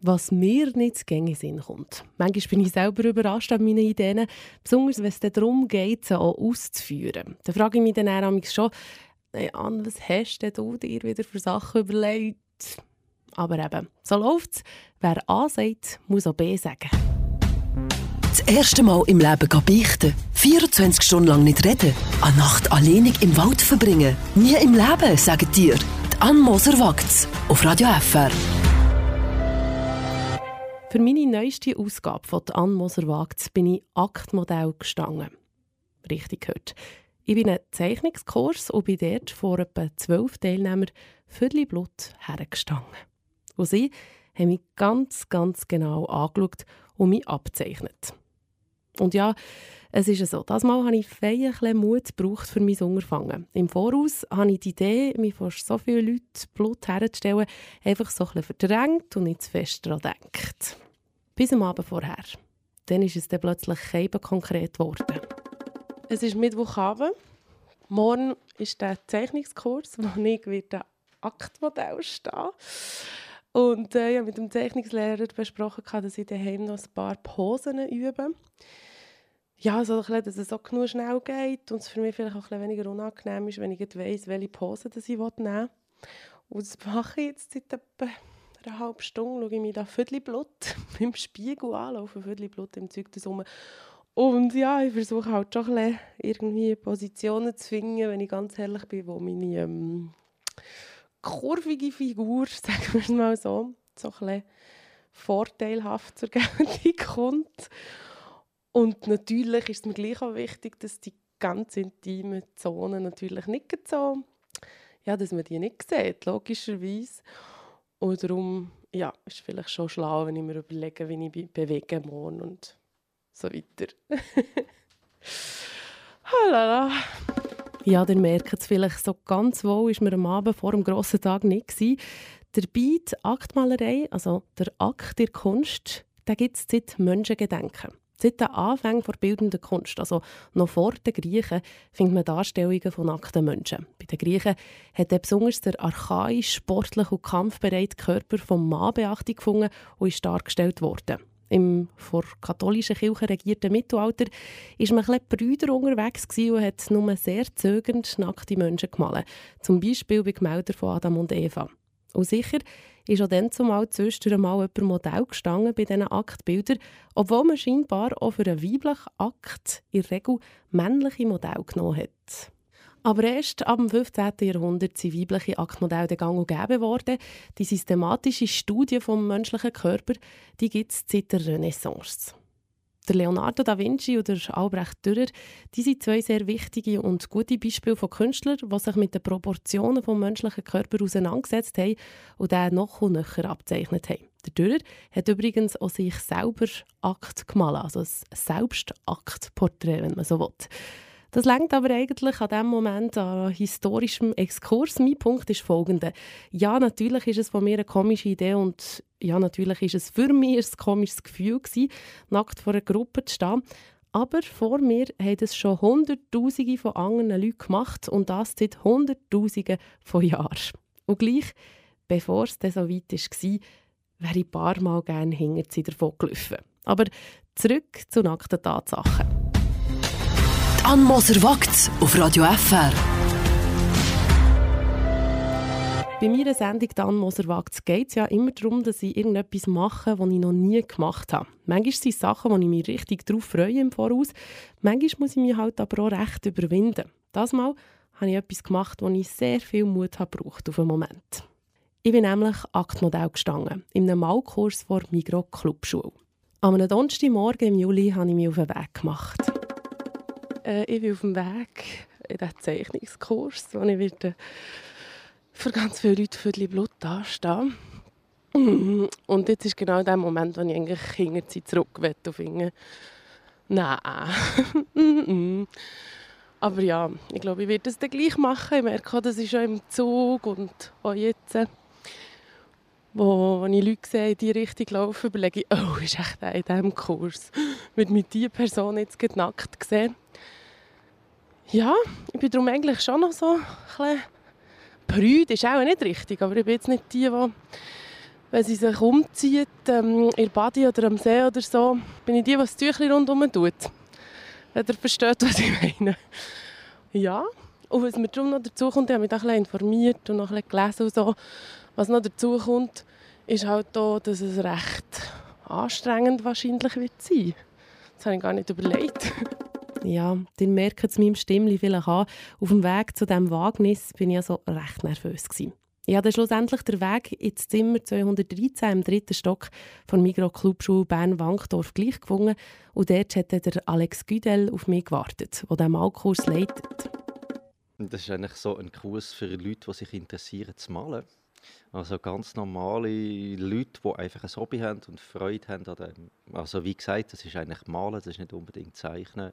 was mir nicht zu gänge Sinn kommt. Manchmal bin ich selber überrascht an meinen Ideen, besonders wenn es darum geht, sie auch auszuführen. Da frage ich mich dann auch schon, hey Anne, was hast du dir wieder für Sachen überlegt? Aber eben, so läuft es. Wer A sagt, muss auch B sagen. Das erste Mal im Leben beichten. 24 Stunden lang nicht reden. Eine Nacht alleinig im Wald verbringen. Nie im Leben, sagen dir. Die Anne Moser wagt's. Auf Radio FR. Für meine neueste Ausgabe von Anne Moser wagt bin ich Aktmodell gestanden. Richtig gehört. Ich bin in einem Zeichnungskurs und bin dort vor etwa zwölf Teilnehmern viertel Blut hergestanden. Und sie haben mich ganz, ganz genau angeschaut und mich abzeichnet. Und ja, es ist so, das Mal habe ich fein ein Mut gebraucht für mein Unterfangen. Im Voraus habe ich die Idee, mich vor so vielen Leuten Blut herzustellen, einfach so ein verdrängt und nicht zu fest daran gedacht. Bis am Abend vorher. Dann ist es dann plötzlich eben konkret geworden. Es ist Mittwochabend. Morgen ist der Zeichnungskurs, wo ich wieder Aktmodell stehe. Und äh, ich habe mit dem Zeichnungslehrer besprochen, dass ich daheim noch ein paar Posen übe ja, so ein dass es auch genug schnell geht und es für mich vielleicht auch ein weniger unangenehm ist, wenn ich weiss, welche Pose ich nehmen will. Und das mache ich jetzt seit etwa einer halben Stunde, schaue ich mich da Viertel Blut im Spiegel an, laufe Blut im Zeug das rum. Und ja, ich versuche halt schon ein irgendwie Positionen zu finden, wenn ich ganz ehrlich bin, wo meine ähm, kurvige Figur, sagen wir es mal so, so ein bisschen vorteilhaft zur Geltung kommt. Und natürlich ist es mir gleich auch wichtig, dass die ganz intimen Zonen natürlich nicht so, ja, dass man die nicht sieht, logischerweise. Und darum, ja, ist vielleicht schon schlau, wenn ich mir überlege, wie ich bewege morgen und so weiter. Halala. Ja, dann merkt es vielleicht so ganz wohl, ist mir am Abend vor dem grossen Tag nicht gewesen. Der Beat Aktmalerei, also der Akt der Kunst, da gibt es seit Menschengedenken. Seit den Anfängen der bildenden Kunst, also noch vor den Griechen, findet man Darstellungen von nackten Menschen. Bei den Griechen hat besonders der archaisch, sportliche und kampfbereite Körper vom Mann Beachtung gefunden und ist dargestellt worden. Im vor katholischen Kirche regierten Mittelalter war man ein Brüder unterwegs und hat nur sehr zögernd nackte Menschen gemalt. Zum Beispiel bei Gemäldern von Adam und Eva. Und sicher ist auch dann zumal zwischendurch mal jemand Modell gestanden bei diesen Aktbildern, obwohl man scheinbar auch für einen weiblichen Akt in der Regel männliche Modelle genommen hat. Aber erst ab dem 15. Jahrhundert sind weibliche Aktmodelle gang und gäbe worden. Die systematische Studie vom menschlichen Körper gibt es seit der Renaissance. Der Leonardo da Vinci oder Albrecht Dürer, die sind zwei sehr wichtige und gute Beispiele von Künstlern, die sich mit den Proportionen des menschlichen Körpers auseinandergesetzt haben und den noch näher abzeichnet haben. Der Dürer hat übrigens auch sich selber Akt gemalt, also ein Selbstaktporträt, wenn man so will. Das lenkt aber eigentlich an dem Moment an historischem Exkurs. Mein Punkt ist folgender. Ja, natürlich ist es von mir eine komische Idee und ja, natürlich ist es für mich ein komisches Gefühl gewesen, nackt vor einer Gruppe zu stehen. Aber vor mir haben es schon Hunderttausende von anderen Leuten gemacht und das seit Hunderttausenden von Jahren. Und gleich, bevor es dann so weit war, wäre ich ein paar Mal gerne hinter sie davon gelaufen. Aber zurück zu nackten Tatsachen. Ann Moser wagt auf Radio FR. Bei meiner Sendung «Dan Moser wagt» geht es ja immer darum, dass ich irgendetwas mache, was ich noch nie gemacht habe. Manchmal sind es Sachen, wo ich mich richtig darauf freue im Voraus. Manchmal muss ich mich halt aber auch recht überwinden. Das Mal habe ich etwas gemacht, wo ich sehr viel Mut habe auf einen Moment. Ich bin nämlich Aktmodell gestanden, in einem Malkurs vor Migro Clubschule. Am einem Donnerstagmorgen im Juli habe ich mich auf den Weg gemacht. Äh, ich bin auf dem Weg in diesen Zeichnungskurs, wo ich wieder für ganz viele Leute für die Blut dastehe. Und jetzt ist genau der Moment, wo ich eigentlich hinter sie zurück will und nein. Aber ja, ich glaube, ich werde es dann gleich machen. Ich merke auch, dass ich schon im Zug und auch jetzt, wo, wenn ich Leute sehe, in die Richtung laufen, überlege ich, oh, ist echt der in diesem Kurs? Wird mich diese Person jetzt nackt gesehen? Ja, ich bin darum eigentlich schon noch so ein bisschen prüde, ist auch nicht richtig, aber ich bin jetzt nicht die, die wenn sie sich umzieht, ähm, in Badi oder am See oder so, bin ich die, die das Tüchlein rundherum tut. Wenn ihr versteht, was ich meine. Ja, und was mir darum noch dazu kommt, ich habe mich auch ein informiert und noch ein gelesen und so, was noch dazu kommt, ist halt auch, dass es recht anstrengend wahrscheinlich wird sein. Das habe ich gar nicht überlegt. Ja, ihr merkt es meinem Stimmli vielleicht an. Auf dem Weg zu diesem Wagnis bin ich ja so recht nervös. Gewesen. Ich habe schlussendlich den Weg ins Zimmer 213 im dritten Stock von Migros Clubschule Bern-Wankdorf gleich gefunden und dort hat der Alex Güdel auf mich gewartet, der den Malkurs leitet. Das ist eigentlich so ein Kurs für Leute, die sich interessieren zu malen. Also ganz normale Leute, die einfach ein Hobby haben und Freude haben an dem. Also wie gesagt, das ist eigentlich Malen, das ist nicht unbedingt Zeichnen.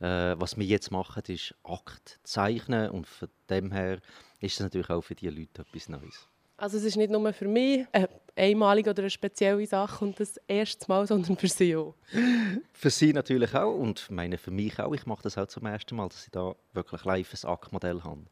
Äh, was wir jetzt machen, ist Akt zeichnen und von dem her ist das natürlich auch für diese Leute etwas Neues. Also es ist nicht nur für mich eine einmalige oder eine spezielle Sache und das erste Mal, sondern für Sie auch. für Sie natürlich auch und meine für mich auch. Ich mache das auch zum ersten Mal, dass ich da wirklich live ein Aktmodell habe.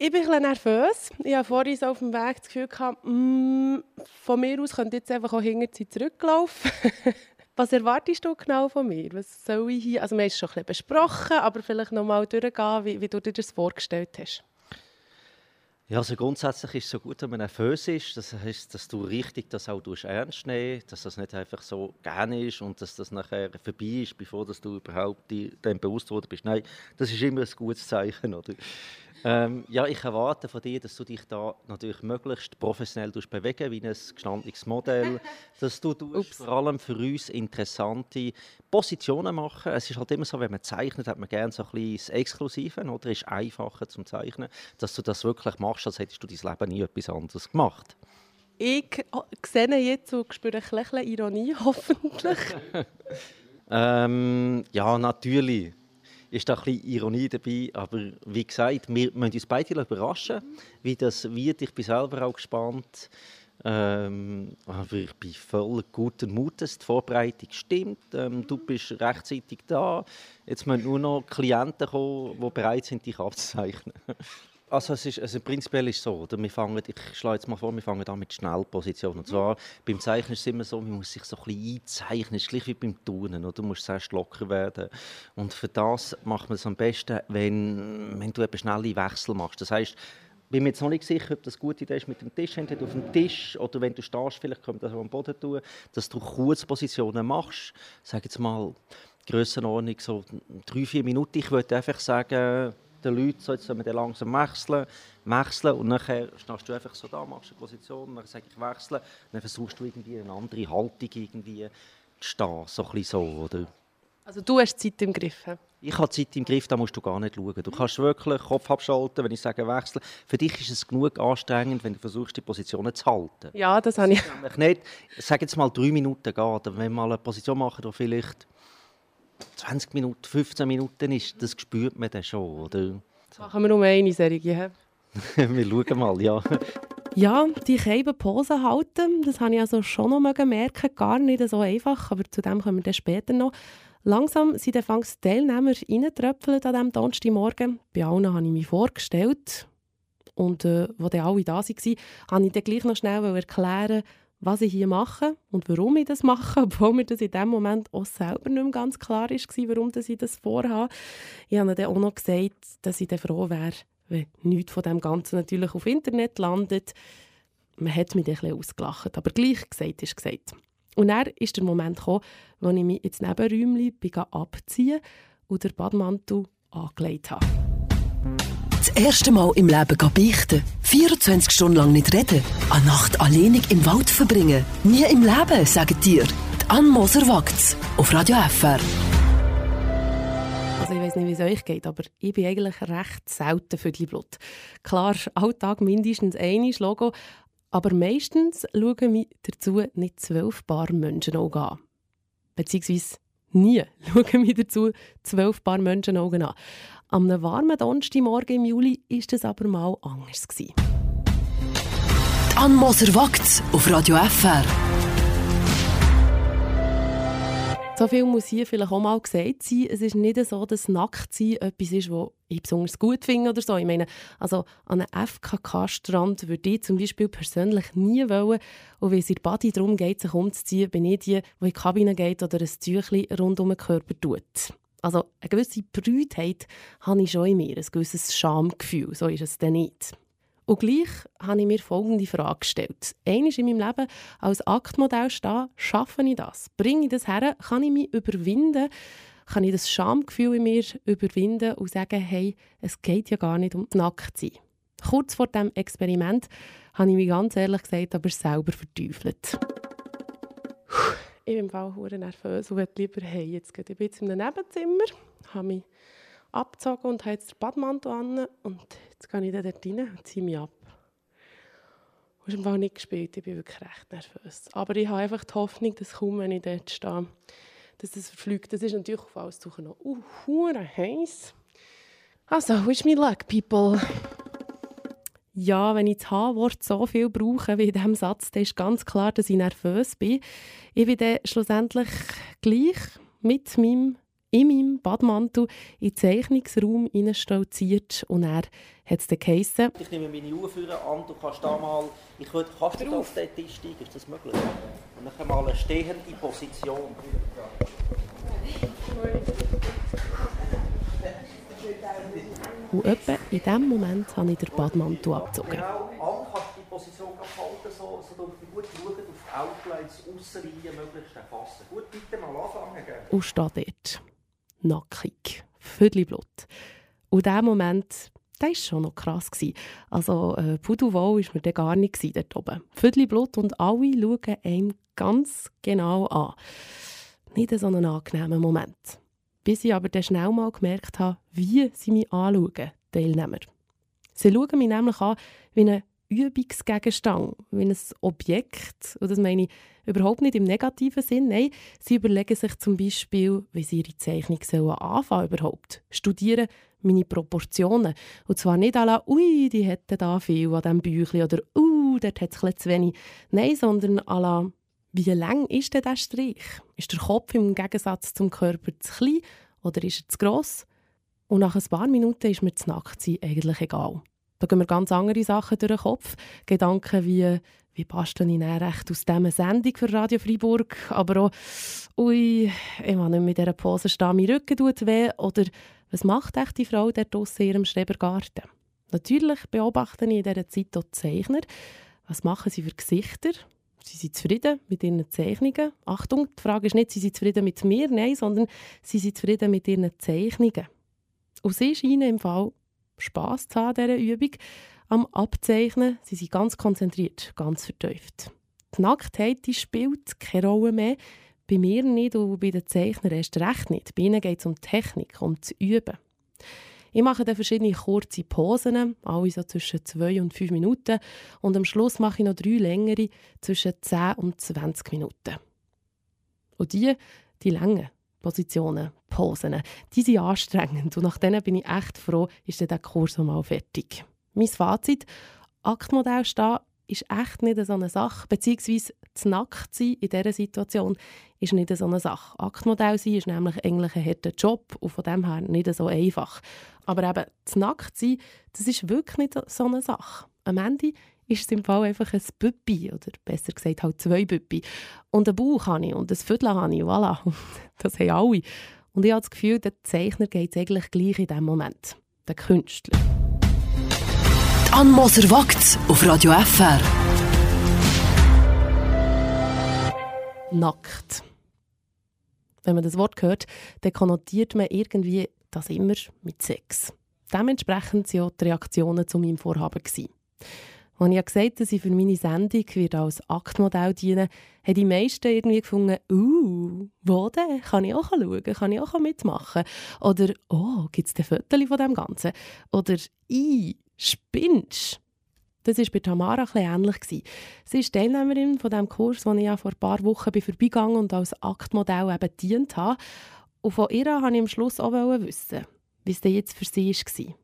Ich bin ein nervös. Ich habe vorhin so auf dem Weg das Gefühl gehabt, mm, von mir aus könnte jetzt einfach auch hinter sie zurücklaufen. Was erwartest du genau von mir? Was soll ich hier? Also wir haben es schon ein bisschen besprochen, aber vielleicht noch mal durchgehen, wie, wie du dir das vorgestellt hast. Ja, also grundsätzlich ist es so gut, wenn man nervös ist. Das heißt, dass du richtig das auch ernst nehmen dass das nicht einfach so gerne ist und dass das nachher vorbei ist, bevor dass du überhaupt dem bewusst worden bist. Nein, das ist immer ein gutes Zeichen. Oder? Ähm, ja, ich erwarte von dir, dass du dich da natürlich möglichst professionell bewegen wie ein gestandenes Modell, dass du vor allem für uns interessante Positionen machen. Es ist halt immer so, wenn man zeichnet, hat man gerne so ein bisschen das Exklusive, oder? Ist einfacher zum Zeichnen, dass du das wirklich machst, als hättest du dein Leben nie etwas anderes gemacht. Ich sehe jetzt und spüre ein bisschen Ironie, hoffentlich. ähm, ja, natürlich ist da ein bisschen Ironie dabei. Aber wie gesagt, wir müssen uns beide überraschen, wie das wird. Ich bin selber auch gespannt. Ähm, aber ich bin voll guten Mutes. Die Vorbereitung stimmt. Ähm, du bist rechtzeitig da. Jetzt müssen nur noch Klienten kommen, die bereit sind, dich abzuzeichnen. Also, es ist, also prinzipiell ist es so, oder? Wir fangen, ich schlage jetzt mal vor, wir fangen an mit Schnellpositionen. Und zwar, beim Zeichnen ist es immer so, man muss sich so ein bisschen einzeichnen. Es ist gleich wie beim Turnen, oder? Du musst zuerst locker werden. Und für das macht man es am besten, wenn, wenn du eben schnelle Wechsel machst. Das ich bin mir jetzt noch nicht sicher, ob das eine gute Idee ist mit dem Tisch, entweder auf dem Tisch oder wenn du stehst, vielleicht können wir das am Boden tun, dass du Kurzpositionen machst. Sag jetzt mal, Grössenordnung so drei, vier Minuten. Ich würde einfach sagen, den Leuten, so, jetzt sollen wir langsam wechseln, wechseln und dann stehst du einfach so da, machst eine Position, dann sage ich wechseln, dann versuchst du irgendwie eine andere Haltung irgendwie zu stehen, so ein bisschen so, oder? Also du hast Zeit im Griff? He? Ich habe Zeit im Griff, da musst du gar nicht schauen. Du kannst wirklich Kopf abschalten, wenn ich sage wechseln. Für dich ist es genug anstrengend, wenn du versuchst, die Positionen zu halten. Ja, das habe ich. Nicht, sag jetzt mal drei Minuten geht, wenn wir mal eine Position machen, die vielleicht 20 Minuten, 15 Minuten ist, das spürt man dann schon, oder? Machen wir nur eine Serie, Wir schauen mal, ja. Ja, die Keiben Pose halten, das habe ich also schon noch merken, gar nicht so einfach, aber zu dem kommen wir dann später noch. Langsam sind dann die Teilnehmer reingetröpfelt an diesem Donnerstagmorgen. Bei allen habe ich mich vorgestellt. Und äh, als dann alle da waren, habe ich dann gleich noch schnell erklären, was ich hier mache und warum ich das mache, obwohl mir das in dem Moment auch selber nicht mehr ganz klar war, warum ich das vorhabe. Ich habe dann auch noch gesagt, dass ich dann froh wäre, wenn nichts von dem Ganzen natürlich auf Internet landet. Man hat mich ein bisschen ausgelacht, aber gleich gesagt ist gesagt. Und dann ist der Moment gekommen, wo ich mich ins Nebenräumchen abziehen und den Badmantel angelegt habe. Das erste Mal im Leben beichten. 24 Stunden lang nicht reden. Eine Nacht alleinig im Wald verbringen. Nie im Leben, sagen dir. Die Ann Moser wagt's. Auf Radio FR. Also ich weiß nicht, wie es euch geht, aber ich bin eigentlich recht selten für die Blut. Klar, Alltag mindestens ein Logo, aber meistens schauen mich dazu nicht zwölf Paar Menschen an. Beziehungsweise nie schauen mich dazu zwölf Paar Menschen an. Am einem warmen Donnerstagmorgen im Juli war das aber mal anders. Die Ann Moser wagt auf Radio FR. So viel muss hier vielleicht auch mal gesagt sein. Es ist nicht so, dass Nacktsein etwas ist, was ich besonders gut finde oder so. Ich meine, also an einem FKK-Strand würde ich zum Beispiel persönlich nie wollen. Und wenn es in der Body darum geht, sich umzuziehen, bin ich die, die in die Kabine geht oder ein Tüchlein rund um den Körper tut. Also eine gewisse Brütheit habe ich schon in mir, ein gewisses Schamgefühl. So ist es dann nicht. Und gleich habe ich mir folgende Frage gestellt. Einmal in meinem Leben als Aktmodell stehen, schaffe ich das? Bringe ich das her? Kann ich mich überwinden? Kann ich das Schamgefühl in mir überwinden und sagen, hey, es geht ja gar nicht um die Nacktsein? Kurz vor dem Experiment habe ich mich ganz ehrlich gesagt aber selber verteufelt. Ich bin im Fall nervös und will lieber hey, jetzt gehe ich jetzt in einem Nebenzimmer, habe mich abgezogen und habe jetzt den Badmantel an und jetzt gehe ich dann dort rein und ziehe mich ab. Das ist im nicht gespielt, ich bin wirklich recht nervös. Aber ich habe einfach die Hoffnung, dass kaum, wenn ich dort stehe, dass das verfliegt. Das ist natürlich auf alles Suche noch uh, heiß. Also, wish me luck, people. Ja, wenn ich das H-Wort so viel brauche wie in diesem Satz, dann ist ganz klar, dass ich nervös bin. Ich bin dann schlussendlich gleich mit meinem in meinem Badmantel in den Zeichnungsraum stolziert und er hat es dann geheissen. Ich nehme meine Uhr an, du kannst da mal, ich würde, kannst du da auf den Tisch steigen, ist das möglich? Und dann mal eine stehende Position. Und etwa in diesem Moment habe ich den Badmantel abgezogen. Genau, an kannst du die Position halten, so, so gut schauen, auf die Outlines, Aussenreihen möglichst fassen. Gut, bitte mal anfangen. Und stehe dort nackig, viertel Blut. Und dieser Moment, der war schon noch krass. Also äh, Pudelwohl war mir dann gar nicht dort oben. Viertel Blut und alle schauen einem ganz genau an. Nicht so einen angenehmen Moment. Bis ich aber dann schnell mal gemerkt habe, wie sie mich anschauen, Teilnehmer. Sie schauen mich nämlich an wie eine Übungsgegenstand, wie ein Objekt. Und das meine ich überhaupt nicht im negativen Sinn. Nein, sie überlegen sich zum Beispiel, wie sie ihre Zeichnung sollen anfangen überhaupt. Studieren meine Proportionen. Und zwar nicht alle, ui, die hätten da viel an diesem Büchlein oder uh, dort hat es zu wenig. Nein, sondern alle, wie lang ist denn der Strich? Ist der Kopf im Gegensatz zum Körper zu klein oder ist er zu gross? Und nach ein paar Minuten ist mir das Nacktsein eigentlich egal. Da gehen mir ganz andere Sachen durch den Kopf. Gedanken wie, wie passt denn ich recht aus dieser Sendung für Radio Freiburg? Aber auch, ui, ich will nicht mit dieser Pose stehen, mein Rücken tut weh. Oder was macht echt die Frau dort draussen in ihrem Schrebergarten? Natürlich beobachte ich in dieser Zeit auch die Zeichner. Was machen sie für Gesichter? Sie sind zufrieden mit ihren Zeichnungen. Achtung, die Frage ist nicht, sie sind zufrieden mit mir, nein, sondern sie sind zufrieden mit ihren Zeichnungen. Und sie scheinen im Fall Spass zu haben, dieser Übung. Am Abzeichnen sie sind ganz konzentriert, ganz vertieft. Die Nacktheit die spielt keine Rolle mehr. Bei mir nicht und bei den Zeichnern erst recht nicht. Bei ihnen geht es um Technik, um zu üben. Ich mache dann verschiedene kurze Posen, alle so zwischen 2 und 5 Minuten. Und am Schluss mache ich noch drei längere, zwischen 10 und 20 Minuten. Und die, die Länge, Positionen, Posen. Die sind anstrengend und nach denen bin ich echt froh, ist der Kurs mal fertig. Mein Fazit, Aktmodell stehen ist echt nicht so eine Sache, beziehungsweise das Nacktsein in dieser Situation ist nicht so eine Sache. Aktmodell sein ist nämlich eigentlich ein harter Job und von dem her nicht so einfach. Aber eben, das Nacktsein, das ist wirklich nicht so eine Sache. Am Ende ist es im Fall einfach ein Püppi, oder besser gesagt halt zwei Püppi. Und einen Bauch habe ich und ein Viertel habe ich, voilà. Das haben alle. Und ich habe das Gefühl, der Zeichner geht es eigentlich gleich in diesem Moment. Der Künstler. Ann Moser wagt auf Radio FR. Nackt. Wenn man das Wort hört, dann konnotiert man irgendwie das immer mit Sex. Dementsprechend waren auch die Reaktionen zu meinem Vorhaben. Als ich gesagt habe, dass ich für meine Sendung als Aktmodell dienen haben die meisten irgendwie gefunden, «Uh, wo denn? Kann ich auch schauen? Kann ich auch mitmachen?» Oder «Oh, gibt es ein Fotos von dem Ganzen?» Oder «I, spinnst?» Das war bei Tamara etwas ähnlich. Sie ist Teilnehmerin von dem Kurs, den ich ja vor ein paar Wochen vorbeigegangen und als Aktmodell eben dient habe. Und von ihr wollte ich am Schluss auch wissen, wie es denn jetzt für sie war.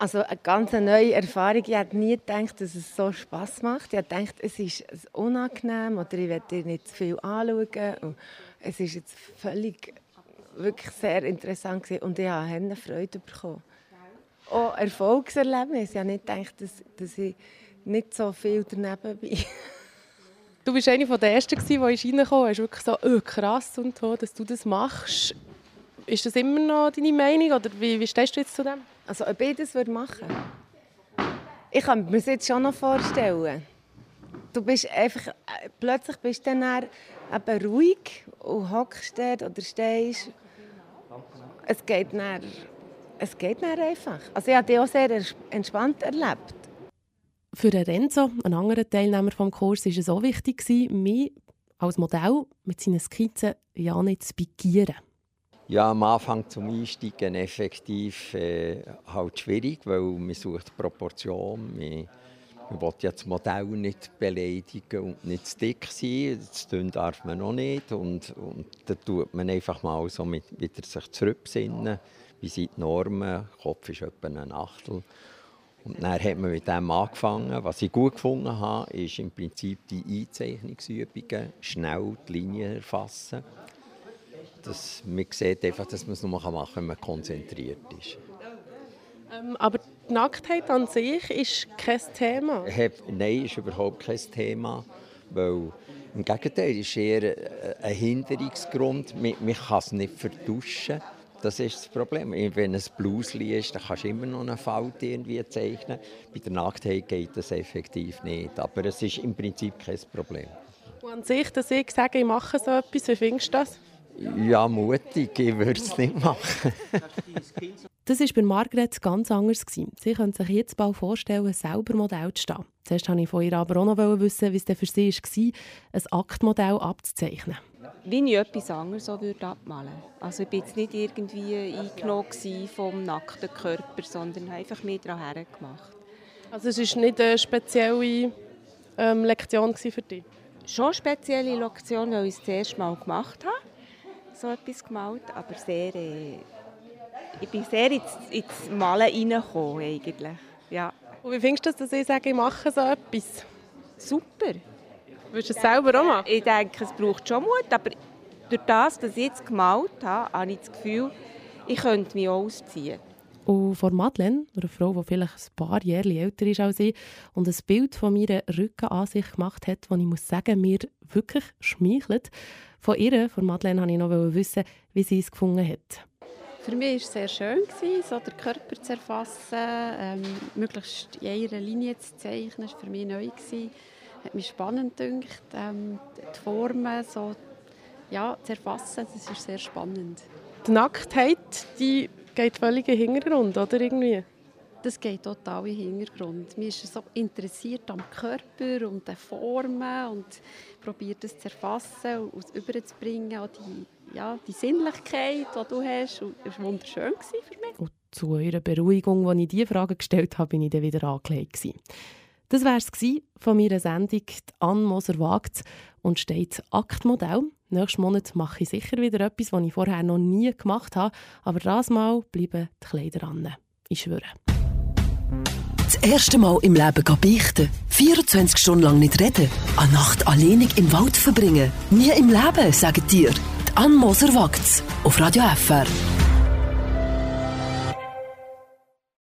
Also eine ganz neue Erfahrung. Ich hätte nie gedacht, dass es so Spass macht. Ich gedacht, es ist unangenehm oder ich werde nicht zu viel anschauen. Und es ist jetzt völlig, wirklich sehr interessant und ich habe eine Freude bekommen. Auch Erfolgserlebnis. Ich habe nicht gedacht, dass, dass ich nicht so viel daneben bin. Du bist eine der ersten, die reingekommen ist. Wirklich so oh, krass und so, dass du das machst. Ist das immer noch deine Meinung oder wie, wie stehst du jetzt zu dem? Also ob ich das machen würde? Ich kann mir das jetzt schon noch vorstellen. Du bist einfach, äh, plötzlich bist du dann eben ruhig und hockst dort oder stehst. Es geht dann, es geht dann einfach. Also ich habe dich auch sehr entspannt erlebt. Für Renzo, einen anderen Teilnehmer des Kurs, war es auch wichtig, mich als Modell mit seinen Skizzen ja nicht zu pikieren. Ja, am Anfang zum Einsteigen effektiv äh, halt schwierig, weil man sucht Proportion. Man, man will ja das Modell nicht beleidigen und nicht zu dick sein. Das darf man noch nicht. Und, und da tut man einfach mal so mit, wieder sich zurückbesinnen. Wie sind die Normen? Der Kopf ist etwa ein Achtel. Und dann hat man mit dem angefangen. Was ich gut gefunden habe, ist im Prinzip die Einzeichnungsübungen. Schnell die Linie erfassen das, man sieht einfach, dass man es nur machen kann, wenn man konzentriert ist. Ähm, aber die Nacktheit an sich ist kein Thema? Nein, ist überhaupt kein Thema, weil im Gegenteil ist eher ein Hinderungsgrund. Man, man kann es nicht vertuschen. Das ist das Problem. Wenn es Blusli ist, dann kannst du immer noch eine Falte irgendwie zeichnen. Bei der Nacktheit geht das effektiv nicht. Aber es ist im Prinzip kein Problem. Und an sich, dass ich sage, ich mache so etwas, wie findest du das? Ja, mutig, ich würde es nicht machen. das war bei Margret ganz anders. Sie könnte sich jetzt bald vorstellen, selber Modell zu stehen. Zuerst wollte ich von ihr aber auch noch wissen, wie es für sie war, ein Aktmodell abzuzeichnen. Wie ich etwas anderes abmalen würde. Also ich war jetzt nicht irgendwie eingenommen vom nackten Körper, sondern einfach mehr daran gemacht. Also es war nicht eine spezielle ähm, Lektion für dich? Schon eine spezielle Lektion, weil ich es das erste Mal gemacht habe so etwas gemalt, aber sehr, äh, ich bin sehr ins, ins Malen reingekommen eigentlich, ja. Und wie findest du das, dass ich sage, ich mache so etwas? Super. Willst du es selber auch machen? Ich denke, es braucht schon Mut, aber durch das, was ich jetzt gemalt habe, habe ich das Gefühl, ich könnte mich ausziehen. Und vor Madeleine, einer Frau, die vielleicht ein paar Jahre älter ist als ich, und ein Bild von meiner Rückenansicht gemacht hat, das ich muss sagen, mir wirklich schmeichelt. Von ihr, von Madeleine, wollte ich noch wissen, wie sie es gefunden hat. Für mich war es sehr schön, so den Körper zu erfassen, ähm, möglichst in einer Linie zu zeichnen. Das war für mich neu. Es hat mich spannend gedacht, ähm, die Formen so, ja, zu erfassen. Das ist sehr spannend. Die Nacktheit die geht völlig in den Hintergrund, oder? Irgendwie? Das geht total in den Hintergrund. Mir ist so interessiert am Körper und den Formen und probiert es zu erfassen und überzubringen, auch die, ja, die Sinnlichkeit, die du hast. Und das war wunderschön für mich. Und zu eurer Beruhigung, als ich diese Frage gestellt habe, bin ich dann wieder angelegt. Das war es von meiner Sendung «Ann Moser wagt» und steht Aktmodell. Nächsten Monat mache ich sicher wieder etwas, was ich vorher noch nie gemacht habe. Aber das Mal bleiben die Kleider an. Ich schwöre. Das erste Mal im Leben beichten. 24 Stunden lang nicht reden. Eine Nacht alleinig im Wald verbringen. Nie im Leben, sagen dir. Die Ann Moser wagt Auf Radio FR.